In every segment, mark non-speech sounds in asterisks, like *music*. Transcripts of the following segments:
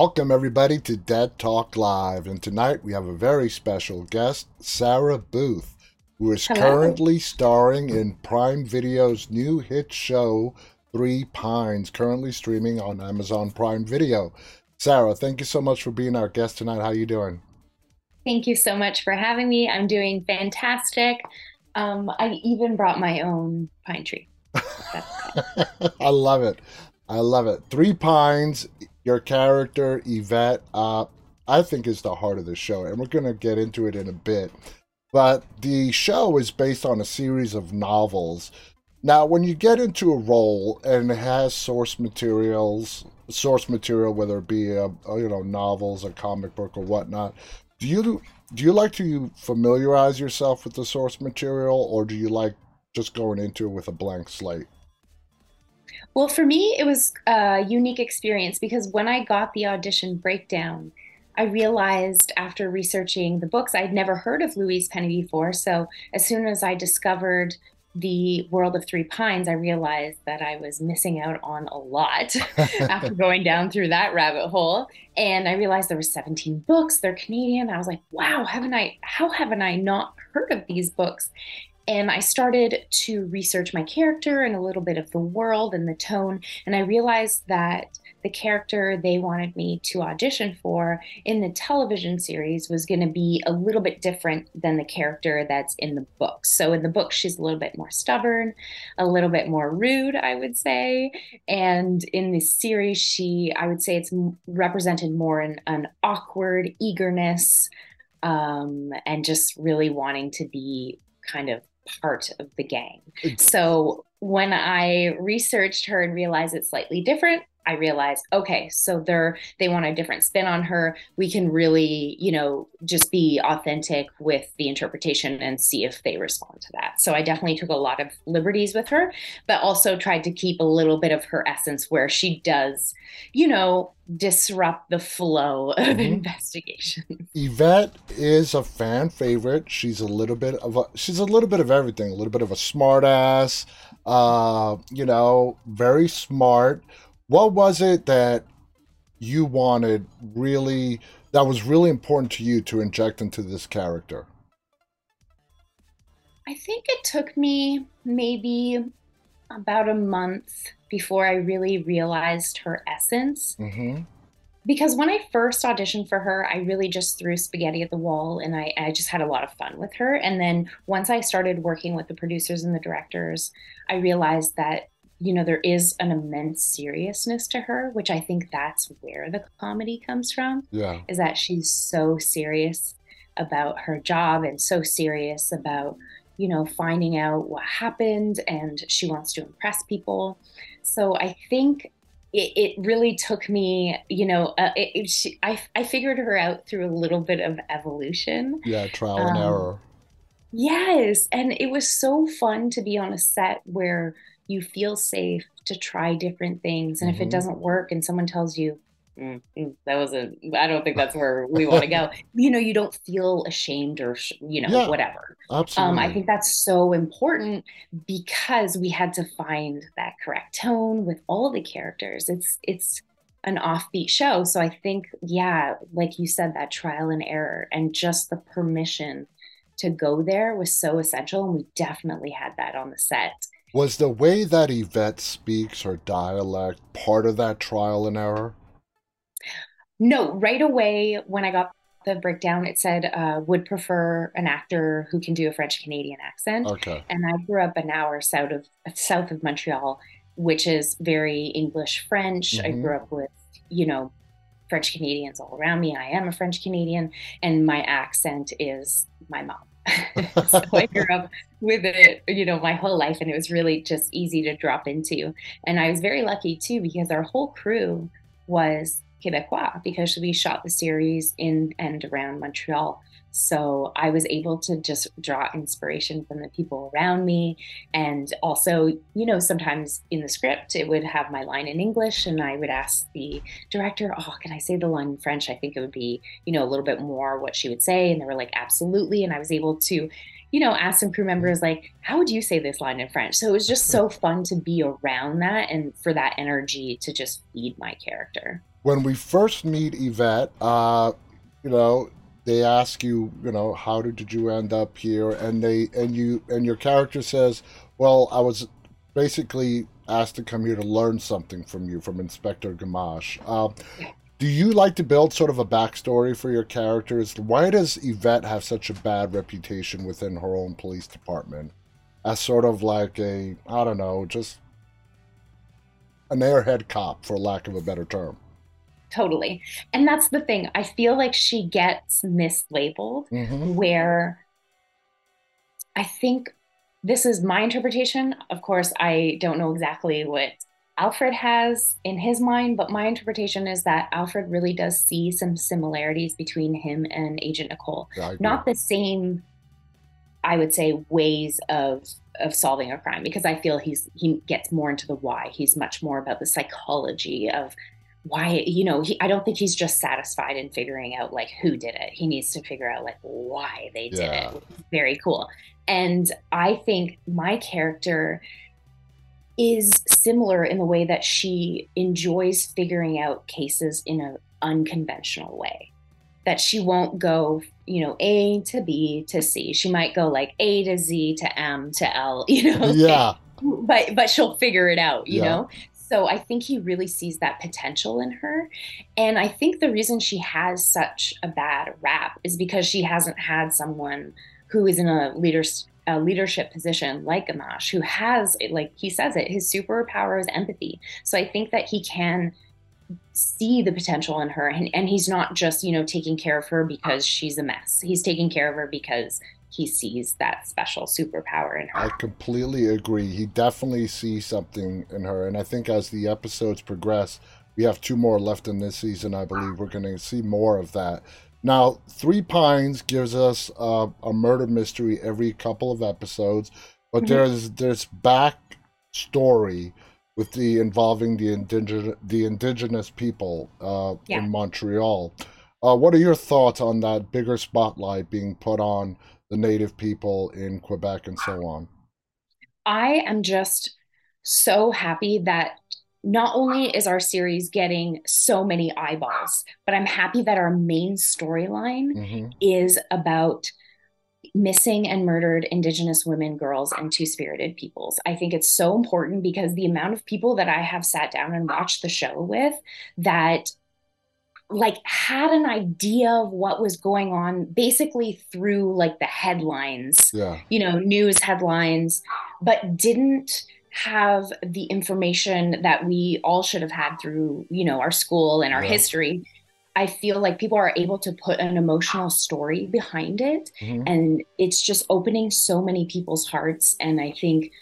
Welcome, everybody, to Dead Talk Live. And tonight we have a very special guest, Sarah Booth, who is Hello. currently starring in Prime Video's new hit show, Three Pines, currently streaming on Amazon Prime Video. Sarah, thank you so much for being our guest tonight. How are you doing? Thank you so much for having me. I'm doing fantastic. Um, I even brought my own pine tree. *laughs* I love it. I love it. Three Pines, your character, Yvette, uh, I think is the heart of the show, and we're to get into it in a bit. But the show is based on a series of novels. Now, when you get into a role and it has source materials, source material, whether it be a, you know novels, a comic book, or whatnot, do you do you like to familiarize yourself with the source material, or do you like just going into it with a blank slate? Well, for me, it was a unique experience because when I got the audition breakdown, I realized after researching the books, I'd never heard of Louise Penny before. So as soon as I discovered the world of Three Pines, I realized that I was missing out on a lot *laughs* after *laughs* going down through that rabbit hole. And I realized there were 17 books. They're Canadian. I was like, wow, haven't I? How haven't I not heard of these books? And I started to research my character and a little bit of the world and the tone. And I realized that the character they wanted me to audition for in the television series was going to be a little bit different than the character that's in the book. So in the book, she's a little bit more stubborn, a little bit more rude, I would say. And in the series, she, I would say it's represented more in an awkward eagerness um, and just really wanting to be kind of part of the gang. So when I researched her and realized it's slightly different, I realized, okay, so they're they want a different spin on her. We can really, you know, just be authentic with the interpretation and see if they respond to that. So I definitely took a lot of liberties with her, but also tried to keep a little bit of her essence where she does, you know, disrupt the flow of mm-hmm. investigation. *laughs* Yvette is a fan favorite. She's a little bit of a she's a little bit of everything, a little bit of a smartass, uh, you know, very smart what was it that you wanted really that was really important to you to inject into this character? I think it took me maybe about a month before I really realized her essence. Mm-hmm. Because when I first auditioned for her, I really just threw spaghetti at the wall and I, I just had a lot of fun with her. And then once I started working with the producers and the directors, I realized that you know, there is an immense seriousness to her, which I think that's where the comedy comes from. Yeah. Is that she's so serious about her job and so serious about, you know, finding out what happened and she wants to impress people. So I think it, it really took me, you know, uh, it, it, she, I, I figured her out through a little bit of evolution. Yeah, trial and um, error. Yes. And it was so fun to be on a set where you feel safe to try different things. And mm-hmm. if it mm-hmm. doesn't work and someone tells you, mm, mm, that wasn't, I don't think that's where we want to *laughs* go, you know, you don't feel ashamed or, you know, yeah, whatever. Absolutely. Um, I think that's so important because we had to find that correct tone with all the characters. It's, it's, an offbeat show. So I think, yeah, like you said, that trial and error and just the permission to go there was so essential. And we definitely had that on the set. Was the way that Yvette speaks her dialect part of that trial and error? No, right away when I got the breakdown, it said uh, would prefer an actor who can do a French Canadian accent. Okay. And I grew up an hour south of south of Montreal, which is very English French. Mm-hmm. I grew up with you know French Canadians all around me. I am a French Canadian, and my accent is my mom. *laughs* *laughs* so I grew up with it, you know, my whole life, and it was really just easy to drop into. And I was very lucky too because our whole crew was Quebecois because we shot the series in and around Montreal. So I was able to just draw inspiration from the people around me. And also, you know, sometimes in the script, it would have my line in English, and I would ask the director, Oh, can I say the line in French? I think it would be, you know, a little bit more what she would say. And they were like, Absolutely. And I was able to, you know, ask some crew members, like, How would you say this line in French? So it was just so fun to be around that and for that energy to just feed my character. when we first meet Yvette, uh, you know, they ask you, you know, how did did you end up here? And they and you and your character says, well, I was basically asked to come here to learn something from you, from Inspector Gamache. Uh, do you like to build sort of a backstory for your characters? Why does Yvette have such a bad reputation within her own police department? As sort of like a, I don't know, just an airhead cop, for lack of a better term. Totally. And that's the thing. I feel like she gets mislabeled, mm-hmm. where I think this is my interpretation. Of course, I don't know exactly what Alfred has in his mind, but my interpretation is that Alfred really does see some similarities between him and Agent Nichol. Yeah, Not the same, I would say, ways of of solving a crime because I feel he's he gets more into the why. He's much more about the psychology of why you know he, i don't think he's just satisfied in figuring out like who did it. He needs to figure out like why they did yeah. it very cool. And i think my character is similar in the way that she enjoys figuring out cases in an unconventional way. That she won't go you know a to b to c. She might go like a to z to m to l *laughs* you know? Yeah. But but she'll figure it out you yeah. know so I think he really sees that potential in her. And I think the reason she has such a bad rap is because she hasn't had someone who is in a leader a leadership position like Gamache, who has, like he says it, his superpower is empathy. So I think that he can see the potential in her and, and he's not just you know taking care of her because she's a mess he's taking care of her because he sees that special superpower in her. I completely agree. He definitely sees something in her. And I think as the episodes progress, we have two more left in this season. I believe we're going to see more of that. Now, Three Pines gives us uh, a murder mystery every couple of episodes, but mm-hmm. there's this back story with the involving the indigenous the indigenous people uh, yeah. in Montreal. Uh, what are your thoughts on that bigger spotlight being put on the native people in Quebec and so on. I am just so happy that not only is our series getting so many eyeballs, but I'm happy that our main storyline mm-hmm. is about missing and murdered Indigenous women, girls, and two spirited peoples. I think it's so important because the amount of people that I have sat down and watched the show with that like had an idea of what was going on basically through like the headlines yeah you know news headlines but didn't have the information that we all should have had through you know our school and our yeah. history i feel like people are able to put an emotional story behind it mm-hmm. and it's just opening so many people's hearts and i think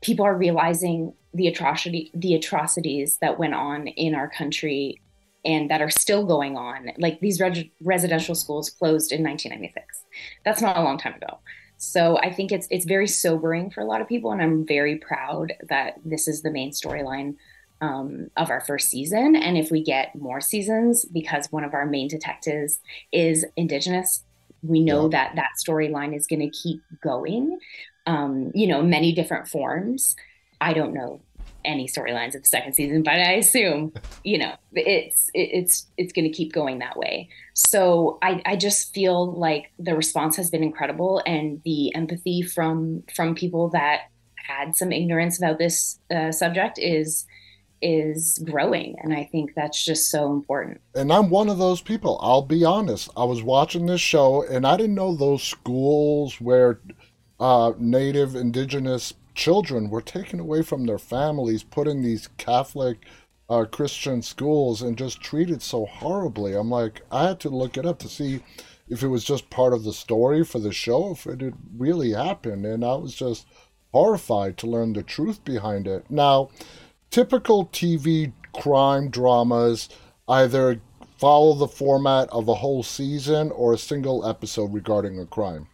people are realizing the atrocity the atrocities that went on in our country and that are still going on. Like these reg- residential schools closed in 1996. That's not a long time ago. So I think it's it's very sobering for a lot of people, and I'm very proud that this is the main storyline um, of our first season. And if we get more seasons, because one of our main detectives is Indigenous, we know yeah. that that storyline is going to keep going. Um, you know, many different forms. I don't know any storylines of the second season, but I assume, you know, it's it's it's going to keep going that way. So I I just feel like the response has been incredible, and the empathy from from people that had some ignorance about this uh, subject is is growing and i think that's just so important and i'm one of those people i'll be honest i was watching this show and i didn't know those schools where uh, native indigenous children were taken away from their families, put in these Catholic uh, Christian schools, and just treated so horribly. I'm like, I had to look it up to see if it was just part of the story for the show, if it really happened. And I was just horrified to learn the truth behind it. Now, typical TV crime dramas either follow the format of a whole season or a single episode regarding a crime.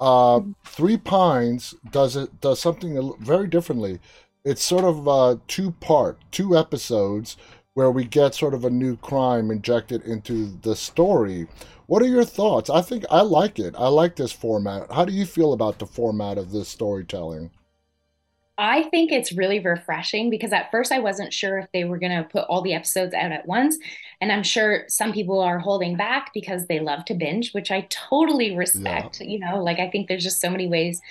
Uh, Three Pines does it does something very differently. It's sort of uh, two part, two episodes where we get sort of a new crime injected into the story. What are your thoughts? I think I like it. I like this format. How do you feel about the format of this storytelling? I think it's really refreshing because at first I wasn't sure if they were going to put all the episodes out at once. And I'm sure some people are holding back because they love to binge, which I totally respect. Yeah. You know, like I think there's just so many ways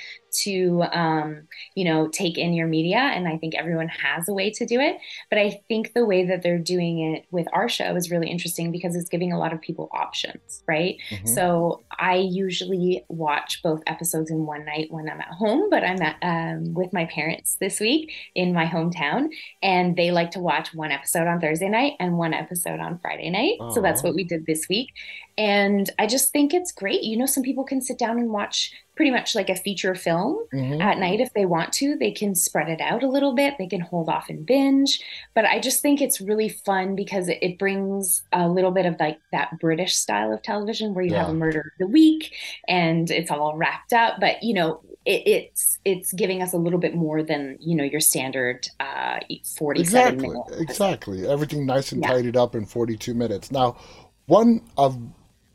to um, you know take in your media and i think everyone has a way to do it. But i think the way that they're doing it with our show is really interesting because it's giving a lot of people options right? Mm-hmm. so i usually watch both episodes in one night when i'm at home but i'm at um, with my parents this week in my hometown and they like to watch one episode on thursday night and one episode on friday night. So that's what we did this week and I just think it's great. You know, some people can sit down and watch pretty much like a feature film mm-hmm. at night if they want to. They can spread it out a little bit, they can hold off and binge. But I just think it's really fun because it, brings a little bit of like that British style of television where you yeah. have a murder of the week and it's all wrapped up. But, you know, it, it's it's giving us a little bit more than you know your standard uh 47 exactly minutes. exactly everything nice and yeah. tidied up in 42 minutes now one of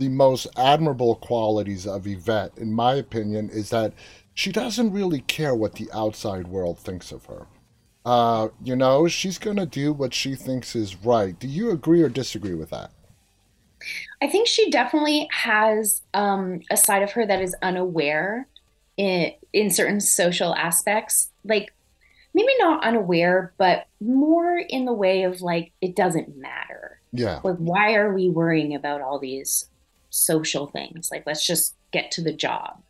the most admirable qualities of Yvette, in my opinion, is that she doesn't really care what the outside world thinks of her. Uh, you know, she's going to do what she thinks is right. Do you agree or disagree with that? I think she definitely has um, a side of her that is unaware in in certain social aspects. Like maybe not unaware, but more in the way of like it doesn't matter. Yeah. Like why are we worrying about all these social things. Like, let's just get to the job.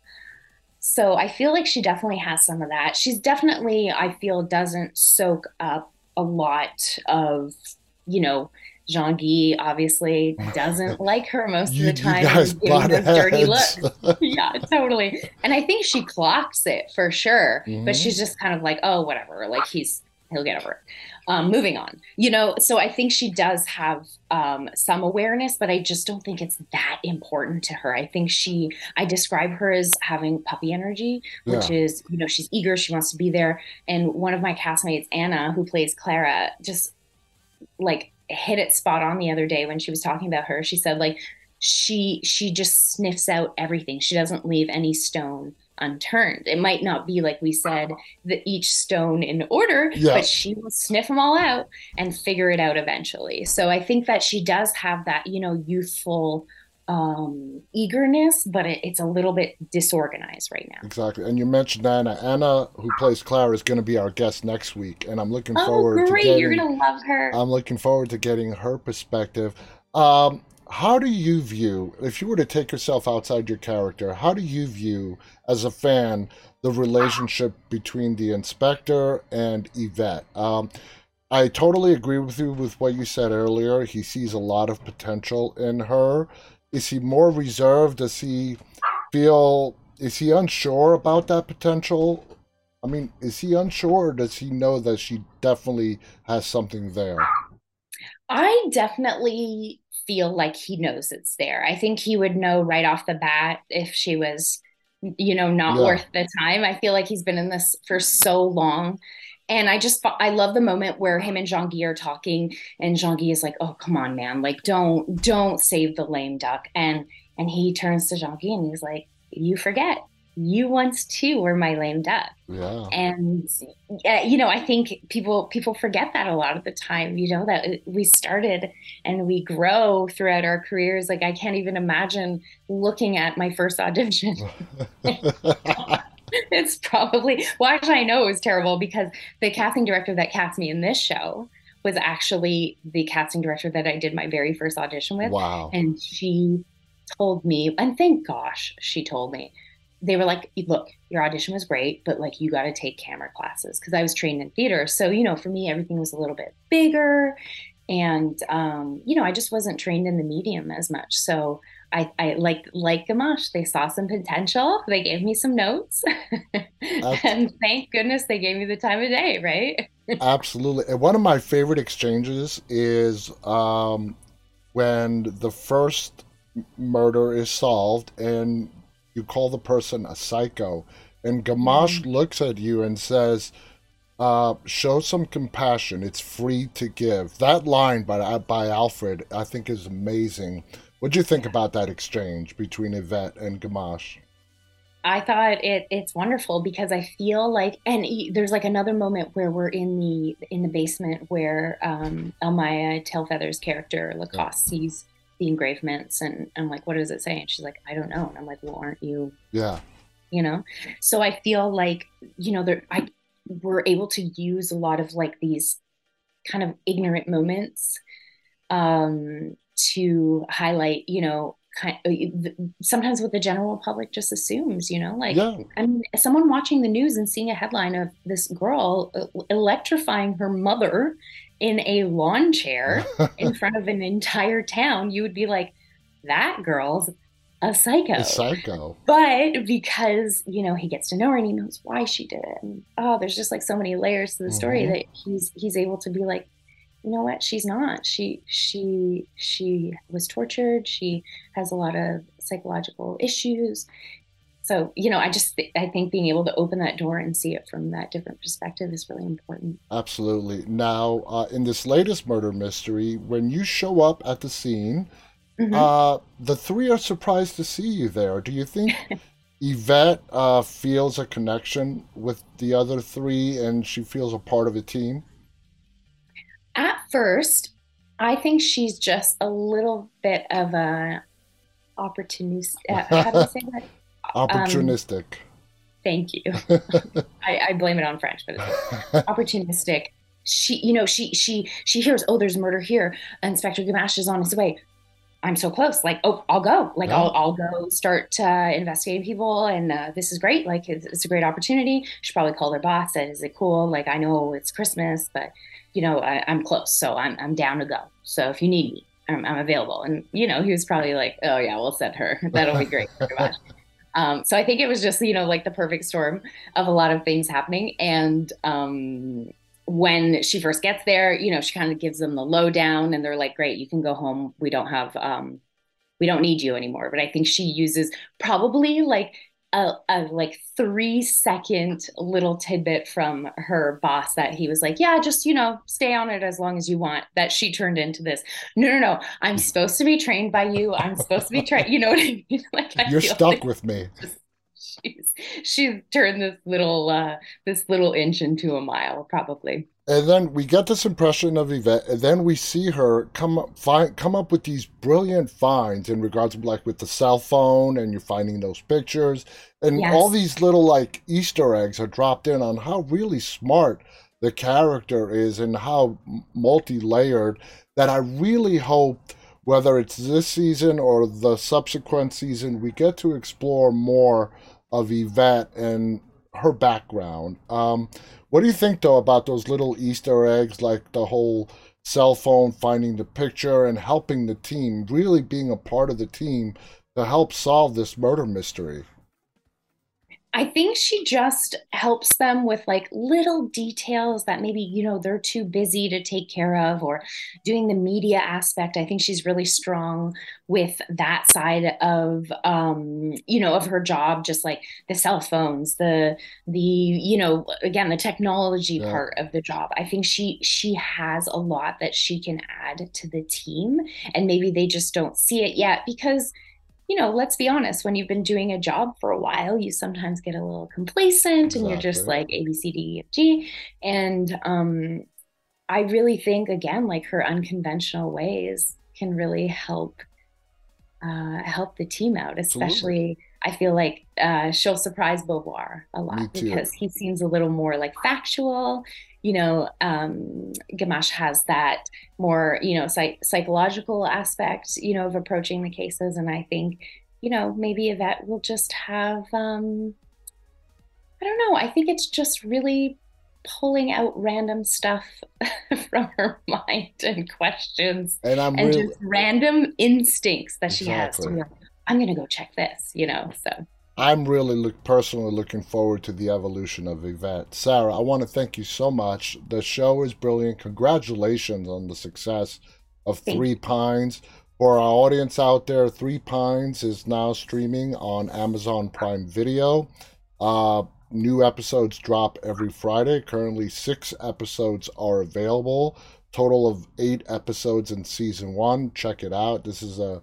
So I feel like she definitely has some of that. She's definitely, I feel, doesn't soak up a lot of, you know, Jean Guy obviously *laughs* doesn't like her most you, of the time. You giving those dirty looks. *laughs* yeah, totally. And I think she clocks it for sure, mm-hmm. but she's just kind of like, oh, whatever. Like he's he'll get over it. Um, moving on, you know, so I think she does have um, some awareness, but I just don't think it's that important to her. I think she, I describe her as having puppy energy, which yeah. is, you know, she's eager, she wants to be there. And one of my castmates, Anna, who plays Clara, just like hit it spot on the other day when she was talking about her. She said, like, she she just sniffs out everything. She doesn't leave any stone unturned. It might not be like we said that each stone in order, yeah. but she will sniff them all out and figure it out eventually. So I think that she does have that, you know, youthful um eagerness but it, it's a little bit disorganized right now exactly and you mentioned anna anna who plays clara is going to be our guest next week and i'm looking oh, forward great. to getting, you're going to love her i'm looking forward to getting her perspective um how do you view if you were to take yourself outside your character how do you view as a fan the relationship between the inspector and yvette? Um, i totally agree with you with what you said earlier. He sees a lot of potential in her. Is he more reserved? Does he feel is he unsure about that potential? I mean is he unsure? Does he know that she definitely has something there i definitely feel like he knows it's there. I think he would know right off the bat if she was, you know, not yeah. worth the time. I feel like he's been in this for so long. And I just, I love the moment where him and Jean Guy are talking, and Jean Guy is like, "Oh, come on, man! Like, don't, don't save the lame duck." And and he turns to Jean Guy and he's like, "You forget, you once too were my lame duck. Yeah. And uh, you know, I think people people forget that a lot of the time. You know that we started and we grow throughout our careers. Like I can't even imagine looking at my first audition. *laughs* *laughs* it's probably well, actually, I know it was terrible because the casting director that cast me in this show was actually the casting director that I did my very first audition with. Wow. And she told me, and thank gosh she told me they were like, look, your audition was great, but like you got to take camera classes because I was trained in theater. So, you know, for me, everything was a little bit bigger. And, um, you know, I just wasn't trained in the medium as much. So I, I like, like Gamache, they saw some potential. They gave me some notes. *laughs* and thank goodness they gave me the time of day, right? *laughs* Absolutely. And one of my favorite exchanges is um, when the first murder is solved and you call the person a psycho. And Gamache mm-hmm. looks at you and says, uh, show some compassion. It's free to give. That line by, by Alfred, I think, is amazing. What do you think about that exchange between Yvette and Gamache? I thought it it's wonderful because I feel like, and there's like another moment where we're in the in the basement where um, Elle-Máijá Tailfeathers' character Lacoste sees the engravements, and I'm like, what does it say? And she's like, I don't know, and I'm like, well, aren't you? Yeah. You know, so I feel like you know there I we're able to use a lot of like these kind of ignorant moments um, to highlight, you know, kind of, sometimes what the general public just assumes, you know, like yeah. I mean, someone watching the news and seeing a headline of this girl uh, electrifying her mother in a lawn chair in *laughs* front of an entire town, you would be like, that girl's a psycho. A psycho. But because, you know, he gets to know her and he knows why she did it. And oh, there's just like so many layers to the story mm-hmm. that he's he's able to be like, you know what, she's not. She she she was tortured. She has a lot of psychological issues. So, you know, I just th- I think being able to open that door and see it from that different perspective is really important. Absolutely. Now, uh, in this latest murder mystery, when you show up at the scene, Mm-hmm. Uh, the three are surprised to see you there. Do you think *laughs* Yvette uh, feels a connection with the other three and she feels a part of a team? At first, I think she's just a little bit of a opportunist. Uh, how do you say that? *laughs* Opportunistic. Um, thank you. *laughs* I, I, blame it on French, but it's *laughs* opportunistic. She, you know, she she she hears, oh, there's murder here. Inspector Gamache is on his way. I'm so close. Like, oh, I'll go. Like. I'll, I'll go start uh, investigating people, and uh, this is great. Like, it's, it's, a great opportunity. She probably call their boss. Said, is it cool? Like, I know it's Christmas, but you know, I, am close, so I'm I'm down to go. So if you need me, I'm, I'm, available. And you know, he was probably like, oh yeah, we'll send her. *laughs* That'll be great. Um, so I think it was just you know like the perfect storm of a lot of things happening, and um, when she first gets there, you know, she kind of gives them the lowdown and they're like, great, you can go home. We don't have, um, we don't need you anymore. But I think she uses probably like a, a, like three second little tidbit from her boss that he was like, yeah, just, you know, stay on it as long as you want. That she turned into this. No, no, no. I'm supposed to be trained by you. I'm supposed to be trained. *laughs* You know what I mean? *laughs* Like, I you're stuck like with me. Just, *laughs* she's she's turned this little uh, this little inch into a mile, probably. And then we get this impression of Yvette, and then we see her come up, find, come up with these brilliant finds in regards to like with the cell phone, and you're finding those pictures, and yes. all these little like Easter eggs are dropped in on how really smart the character is and how multi-layered. That I really hope whether it's this season or the subsequent season, we get to explore more of Yvette and her background. Um, what do you think, though, about those little Easter eggs, like the whole cell phone finding the picture and helping the team, really being a part of the team to help solve this murder mystery? I think she just helps them with like little details that maybe, you know, they're too busy to take care of or doing the media aspect. I think she's really strong with that side of, um, you know, of her job, just like the cell phones, the, the, you know, again, the technology yeah. part of the job. I think she, she has a lot that she can add to the team and maybe they just don't see it yet because you know, let's be honest, when you've been doing a job for a while, you sometimes get a little complacent exactly. and you're just like A, B, C, D, E, F, G. And um, I really think, again, like her unconventional ways can really help uh, help the team out, especially. Absolutely. I feel like uh, she'll surprise Beauvoir a lot because he seems a little more like factual you know, um, Gamache has that more, you know, psych- psychological aspect, you know, of approaching the cases. And I think, you know, maybe Yvette will just have, um, I don't know, I think it's just really pulling out random stuff *laughs* from her mind and questions and, I'm and really... just random instincts that exactly. she has to be like, I'm going to go check this, you know, so. I'm really look, personally looking forward to the evolution of Yvette. Sarah, I want to thank you so much. The show is brilliant. Congratulations on the success of Three Pines. For our audience out there, Three Pines is now streaming on Amazon Prime Video. Uh, new episodes drop every Friday. Currently, six episodes are available. Total of eight episodes in season one. Check it out. This is a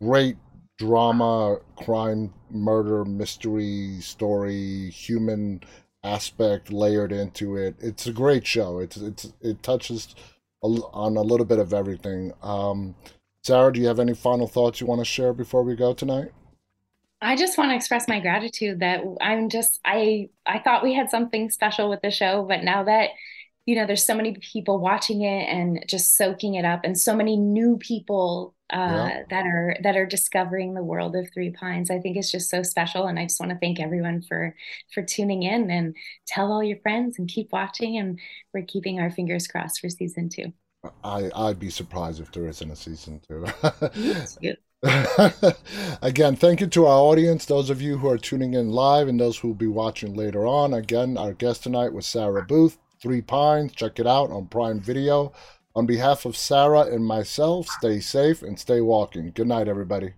great drama, crime, murder, mystery, story, human aspect layered into it. It's a great show. It's it's it touches on a little bit of everything. Um, Sarah, do you have any final thoughts you want to share before we go tonight? I just want to express my gratitude that I'm just I I thought we had something special with the show, but now that you know there's so many people watching it and just soaking it up and so many new people uh, yeah. that are that are discovering the world of three pines. I think it's just so special and i just want to thank everyone for for tuning in and tell all your friends and keep watching and we're keeping our fingers crossed for season two. I i'd be surprised if there isn't a season two. *laughs* *laughs* Again, thank you to our audience, those of you who are tuning in live and those who will be watching later on. Again, our guest tonight was Sarah Booth, Three Pines. Check it out on Prime Video. On behalf of Sarah and myself, stay safe and stay walking. Good night, everybody.